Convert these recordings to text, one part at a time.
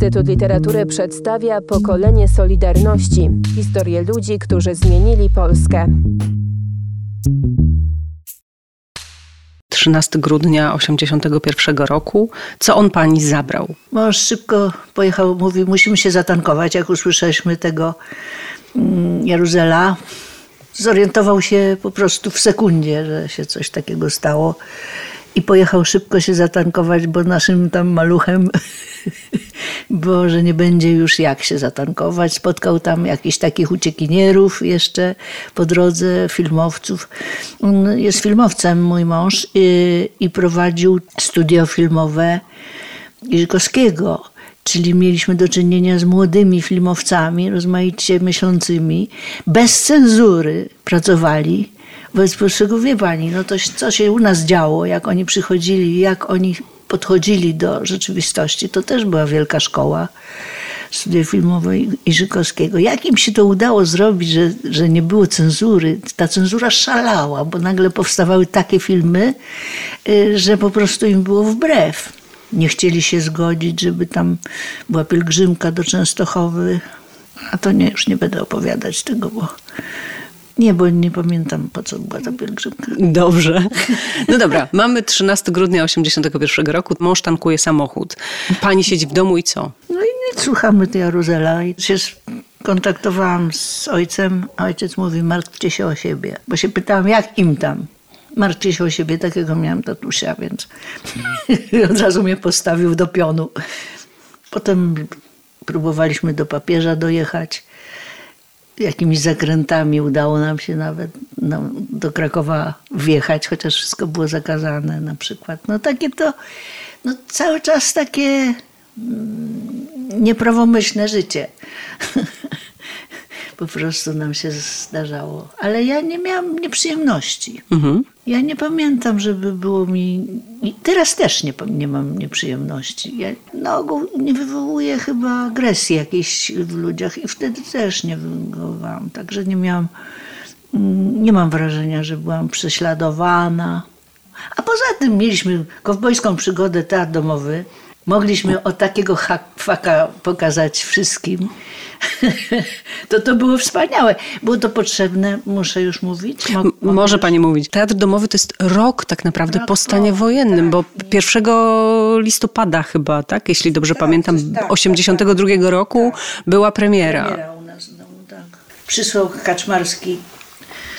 Instytut Literatury przedstawia pokolenie Solidarności historię ludzi, którzy zmienili Polskę. 13 grudnia 81 roku. Co on pani zabrał? Mąż szybko pojechał, mówi, musimy się zatankować. Jak usłyszeliśmy tego mm, Jaruzela, zorientował się po prostu w sekundzie, że się coś takiego stało i pojechał szybko się zatankować, bo naszym tam maluchem, bo że nie będzie już jak się zatankować. Spotkał tam jakichś takich uciekinierów jeszcze po drodze, filmowców. On jest filmowcem, mój mąż, i, i prowadził studio filmowe Iżykowskiego. Czyli mieliśmy do czynienia z młodymi filmowcami, rozmaicie myślącymi, bez cenzury pracowali Wobec powyższego wie pani, no to co się u nas działo, jak oni przychodzili, jak oni podchodzili do rzeczywistości, to też była wielka szkoła studia filmowej Iżykowskiego. Jak im się to udało zrobić, że, że nie było cenzury? Ta cenzura szalała, bo nagle powstawały takie filmy, y, że po prostu im było wbrew. Nie chcieli się zgodzić, żeby tam była pielgrzymka do Częstochowy. A to nie, już nie będę opowiadać tego, bo nie, bo nie pamiętam po co była ta pielgrzymka. Dobrze. No dobra, mamy 13 grudnia 81 roku. Mąż tankuje samochód. Pani siedzi w domu i co? No i nie słuchamy tej Jaruzela. I się kontaktowałam z ojcem. Ojciec mówi, martwcie się o siebie. Bo się pytałam, jak im tam? Się o siebie, takiego miałam tatusia, więc od razu mnie postawił do pionu. Potem próbowaliśmy do papieża dojechać jakimiś zakrętami udało nam się nawet no, do Krakowa wjechać, chociaż wszystko było zakazane na przykład. No takie to, no cały czas takie mm, nieprawomyślne życie. po prostu nam się zdarzało. Ale ja nie miałam nieprzyjemności. Mhm. Ja nie pamiętam, żeby było mi. Teraz też nie, nie mam nieprzyjemności. Ja na ogół nie wywołuję chyba agresji jakiejś w ludziach i wtedy też nie wywoływałam. Także nie miałam. Mm, nie mam wrażenia, że byłam prześladowana. A poza tym mieliśmy kowbojską przygodę teatr domowy. Mogliśmy o takiego faka pokazać wszystkim. to to było wspaniałe. Było to potrzebne, muszę już mówić. Mo może już... pani mówić. Teatr domowy to jest rok tak naprawdę rok po stanie wojennym, tak. bo 1 listopada chyba, tak? Jeśli dobrze tak, pamiętam, tak, 82 tak, tak. roku tak. była premiera. Premiera u nas w domu, tak. Przysłał Kaczmarski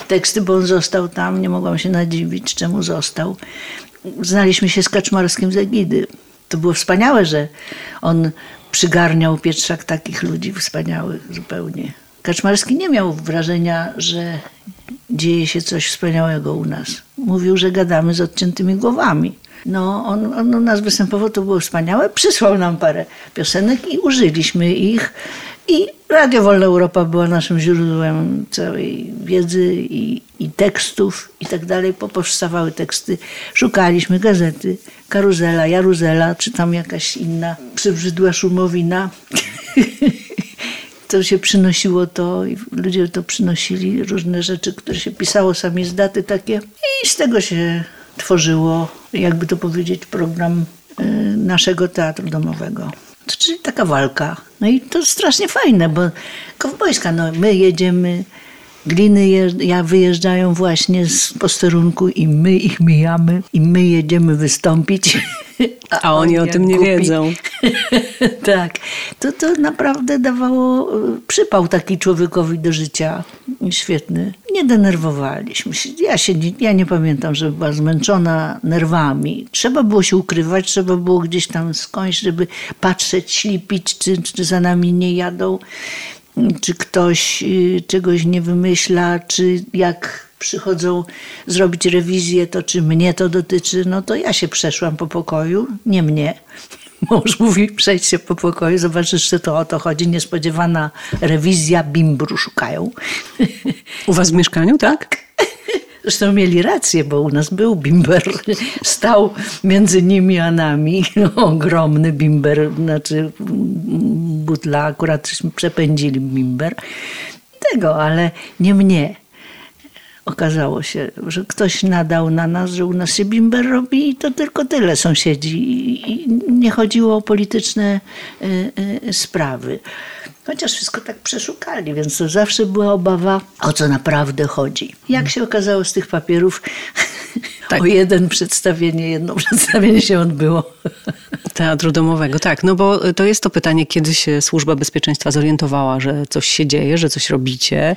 teksty, bo on został tam. Nie mogłam się nadziwić, czemu został. Znaliśmy się z Kaczmarskim z Egidy. To było wspaniałe, że on przygarniał Pietrzak takich ludzi wspaniałych zupełnie. Kaczmarski nie miał wrażenia, że dzieje się coś wspaniałego u nas. Mówił, że gadamy z odciętymi głowami. No, on, on u nas występował, to było wspaniałe. Przysłał nam parę piosenek i użyliśmy ich. I Radio Wolna Europa była naszym źródłem całej wiedzy i, i tekstów i tak dalej. Powstawały teksty. Szukaliśmy gazety, Karuzela, Jaruzela, czy tam jakaś inna przybrzydła szumowina. to się przynosiło to i ludzie to przynosili, różne rzeczy, które się pisało sami z daty takie. I z tego się tworzyło, jakby to powiedzieć, program y, naszego teatru domowego. Czyli taka walka. No i to strasznie fajne, bo kowbojska, no my jedziemy, gliny ja wyjeżdżają właśnie z posterunku i my ich mijamy i my jedziemy wystąpić. A, a oni o tym nie wiedzą. tak. To, to naprawdę dawało e, przypał taki człowiekowi do życia. Świetny. Nie denerwowaliśmy się. Ja, się nie, ja nie pamiętam, żeby była zmęczona nerwami. Trzeba było się ukrywać, trzeba było gdzieś tam skądś, żeby patrzeć, ślipić, czy, czy za nami nie jadą, czy ktoś y, czegoś nie wymyśla, czy jak przychodzą zrobić rewizję, to czy mnie to dotyczy, no to ja się przeszłam po pokoju, nie mnie. Mąż mówi, przejdź się po pokoju, zobaczysz, że to o to chodzi. Niespodziewana rewizja, bimbru szukają. U was w mieszkaniu, tak? Zresztą mieli rację, bo u nas był bimber. Stał między nimi a nami. Ogromny bimber, znaczy butla, akurat przepędzili bimber. Tego, ale nie mnie. Okazało się, że ktoś nadał na nas, że u nas się bimber robi i to tylko tyle sąsiedzi. I nie chodziło o polityczne y, y, sprawy. Chociaż wszystko tak przeszukali, więc to zawsze była obawa, o co naprawdę chodzi. Jak się okazało z tych papierów, tak. o jeden przedstawienie, jedno przedstawienie się odbyło. Teatru domowego, tak. No bo to jest to pytanie, kiedy się Służba Bezpieczeństwa zorientowała, że coś się dzieje, że coś robicie.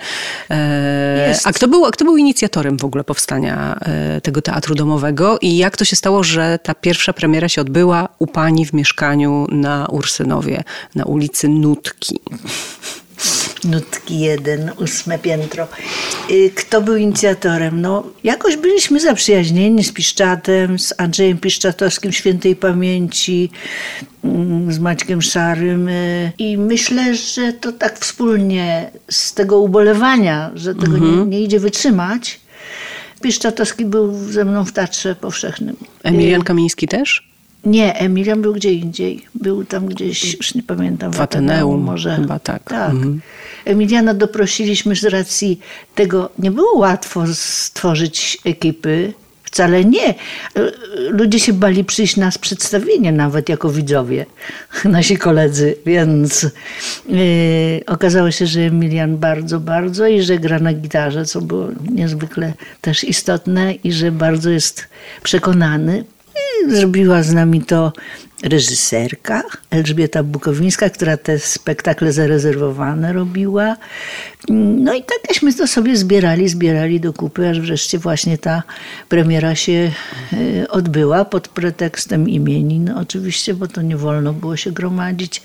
E, a kto był, kto był inicjatorem w ogóle powstania e, tego Teatru Domowego i jak to się stało, że ta pierwsza premiera się odbyła u pani w mieszkaniu na Ursynowie, na ulicy Nutki? Nutki jeden, ósme piętro. Y, kto był inicjatorem? No, jakoś byliśmy zaprzyjaźnieni z Piszczatem, z Andrzejem Piszczatowskim świętej pamięci, mm, z Maćkiem Szarym y, i myślę, że to tak wspólnie z tego ubolewania, że tego mhm. nie, nie idzie wytrzymać, Piszczatowski był ze mną w Teatrze Powszechnym. Emilian Kamiński też? Nie, Emilian był gdzie indziej. Był tam gdzieś, już nie pamiętam, w Ateneum może. Chyba tak. tak. Mhm. Emiliana doprosiliśmy z racji tego, nie było łatwo stworzyć ekipy, Wcale nie. Ludzie się bali przyjść na przedstawienie, nawet jako widzowie, nasi koledzy, więc yy, okazało się, że Emilian bardzo, bardzo i że gra na gitarze, co było niezwykle też istotne i że bardzo jest przekonany. Zrobiła z nami to reżyserka Elżbieta Bukowińska, która te spektakle zarezerwowane robiła. No i takśmy to sobie zbierali, zbierali do kupy, aż wreszcie właśnie ta premiera się e, odbyła pod pretekstem imienin oczywiście, bo to nie wolno było się gromadzić.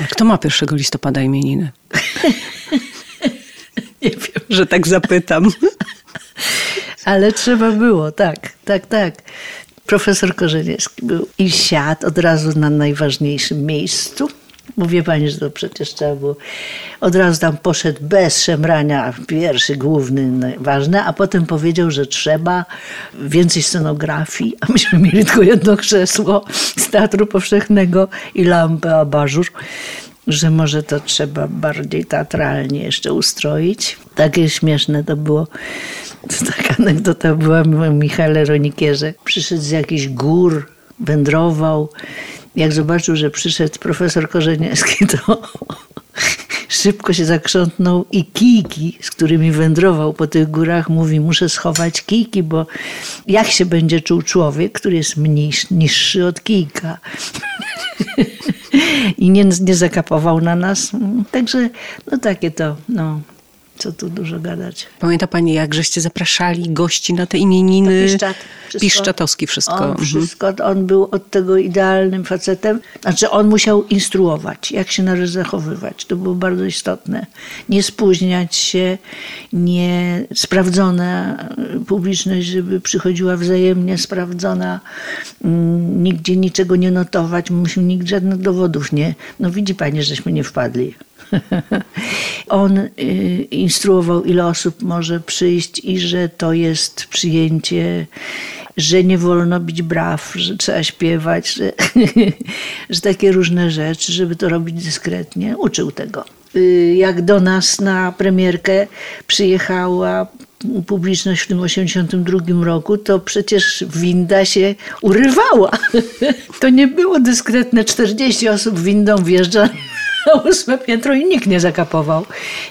A kto ma 1 listopada imieniny? nie wiem. Że tak zapytam. Ale trzeba było, tak, tak, tak. Profesor Korzeniewski był i siadł od razu na najważniejszym miejscu. Mówię pani, że to przecież trzeba było. Od razu tam poszedł bez szemrania, pierwszy, główny, ważny, a potem powiedział, że trzeba więcej scenografii, a myśmy mieli tylko jedno krzesło z Teatru Powszechnego i lampę abażur że może to trzeba bardziej teatralnie jeszcze ustroić. Takie śmieszne to było. Taka anegdota była o Michale Ronikierze. Przyszedł z jakichś gór, wędrował. Jak zobaczył, że przyszedł profesor Korzeniewski, to szybko się zakrzątnął i kijki, z którymi wędrował po tych górach, mówi, muszę schować kijki, bo jak się będzie czuł człowiek, który jest mniejszy, niższy od kijka i nie, nie zakapował na nas. Także no takie to, no, co tu dużo gadać. Pamięta Pani, jak żeście zapraszali gości na te imieniny? Piszczat. Wszystko, Piszczatowski wszystko. On, mhm. wszystko. On był od tego idealnym facetem. Znaczy on musiał instruować, jak się należy zachowywać. To było bardzo istotne. Nie spóźniać się, nie sprawdzona publiczność, żeby przychodziła wzajemnie sprawdzona, mm, nigdzie niczego nie notować. Myśmy nikt żadnych dowodów nie... No widzi Pani, żeśmy nie wpadli. On y, instruował, ile osób może przyjść i że to jest przyjęcie, że nie wolno bić braw, że trzeba śpiewać, że, że takie różne rzeczy, żeby to robić dyskretnie. Uczył tego. Y, jak do nas na premierkę przyjechała publiczność w tym 82 roku, to przecież winda się urywała. To nie było dyskretne. 40 osób windą wjeżdża na ósme piętro i nikt nie zakapował.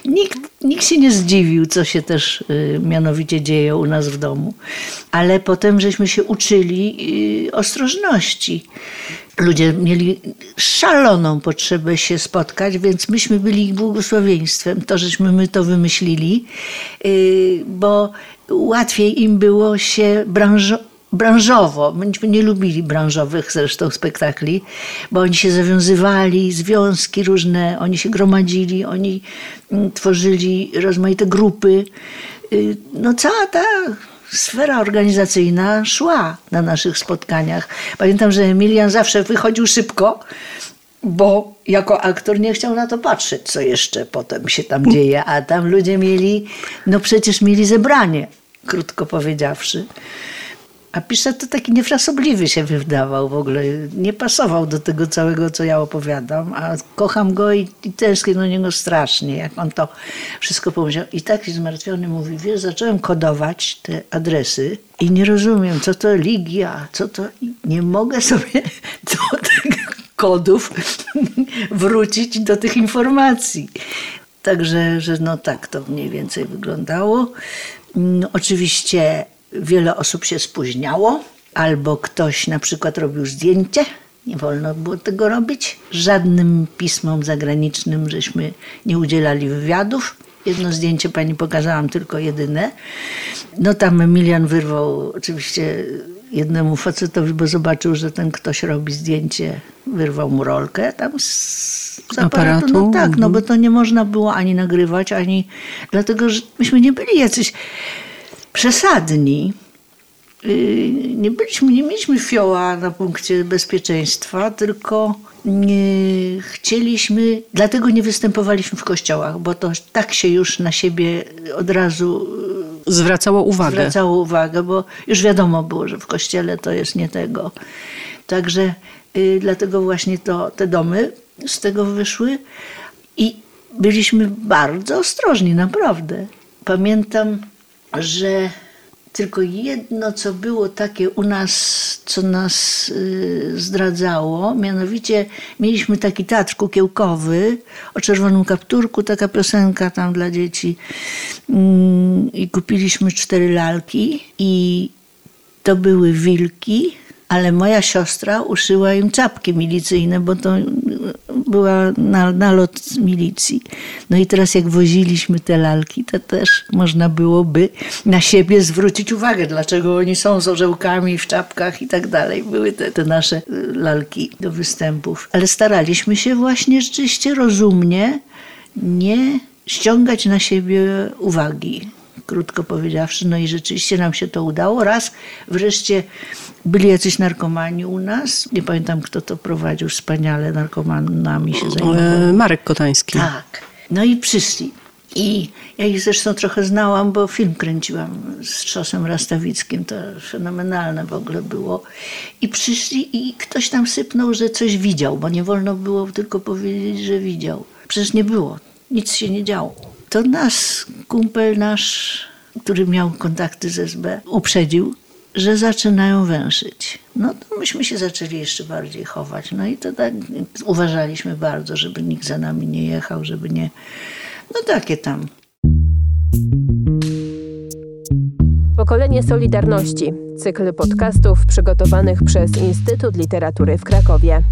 Nikt, nikt się nie zdziwił, co się też y, mianowicie dzieje u nas w domu. Ale potem żeśmy się uczyli y, ostrożności. Ludzie mieli szaloną potrzebę się spotkać, więc myśmy byli ich błogosławieństwem. To, żeśmy my to wymyślili, y, bo łatwiej im było się branżować branżowo. Myśmy nie lubili branżowych zresztą spektakli, bo oni się zawiązywali, związki różne, oni się gromadzili, oni mm, tworzyli rozmaite grupy. Y, no cała ta sfera organizacyjna szła na naszych spotkaniach. Pamiętam, że Emilian zawsze wychodził szybko, bo jako aktor nie chciał na to patrzeć, co jeszcze potem się tam dzieje, a tam ludzie mieli, no przecież mieli zebranie, krótko powiedziawszy. A Pisze to taki niefrasobliwy się wydawał w ogóle. Nie pasował do tego całego, co ja opowiadam, a kocham go i, i tęsknię do niego strasznie, jak on to wszystko powiedział. I taki zmartwiony mówi, wiesz, zacząłem kodować te adresy i nie rozumiem, co to Ligia, co to... Nie mogę sobie do tych kodów wrócić do tych informacji. Także, że no tak to mniej więcej wyglądało. No, oczywiście wiele osób się spóźniało, albo ktoś na przykład robił zdjęcie. Nie wolno było tego robić. Żadnym pismom zagranicznym żeśmy nie udzielali wywiadów. Jedno zdjęcie pani pokazałam, tylko jedyne. No tam Emilian wyrwał oczywiście jednemu facetowi, bo zobaczył, że ten ktoś robi zdjęcie, wyrwał mu rolkę tam z, z aparatu. Aparatu? No tak, no Mhm. bo to nie można było ani nagrywać, ani... Dlatego, że myśmy nie byli jacyś przesadni. Yy, Nie, byliśmy, nie mieliśmy fioła na punkcie bezpieczeństwa, tylko nie chcieliśmy, dlatego nie występowaliśmy w kościołach, bo to tak się już na siebie od razu Zwracało uwagę. zwracało uwagę, bo już wiadomo było, że w kościele to jest nie tego. Także y, dlatego właśnie to, te domy z tego wyszły i byliśmy bardzo ostrożni, naprawdę. Pamiętam, że tylko jedno, co było takie u nas, co nas y, zdradzało, mianowicie mieliśmy taki teatr kukiełkowy o czerwonym kapturku, taka piosenka tam dla dzieci Mm, i kupiliśmy cztery lalki i to były wilki, ale moja siostra uszyła im czapki milicyjne, bo to była na, nalot milicji. No i teraz jak woziliśmy te lalki, to też można byłoby na siebie zwrócić uwagę, dlaczego oni są z orzełkami w czapkach i tak dalej. Były te, te nasze y, lalki do występów. Ale staraliśmy się właśnie rzeczywiście rozumnie nie ściągać na siebie uwagi krótko powiedziawszy. No i rzeczywiście nam się to udało. Raz wreszcie byli jacyś narkomani u nas. Nie pamiętam, kto to prowadził. Wspaniale narkomanami się zajmował. E, Marek Kotański. Tak. No i przyszli. I ja ich zresztą trochę znałam, bo film kręciłam z Trzosem Rastawickim. To fenomenalne w ogóle było. I przyszli i ktoś tam sypnął, że coś widział, bo nie wolno było tylko powiedzieć, że widział. Przecież nie było. Nic się nie działo. To nas, kumpel nasz, który miał kontakty z SB, uprzedził, że zaczynają węszyć. No to myśmy się zaczęli jeszcze bardziej chować. No i to tak uważaliśmy bardzo, żeby nikt za nami nie jechał, żeby nie... No takie tam. Pokolenie Solidarności. Cykl podcastów przygotowanych przez Instytut Literatury w Krakowie.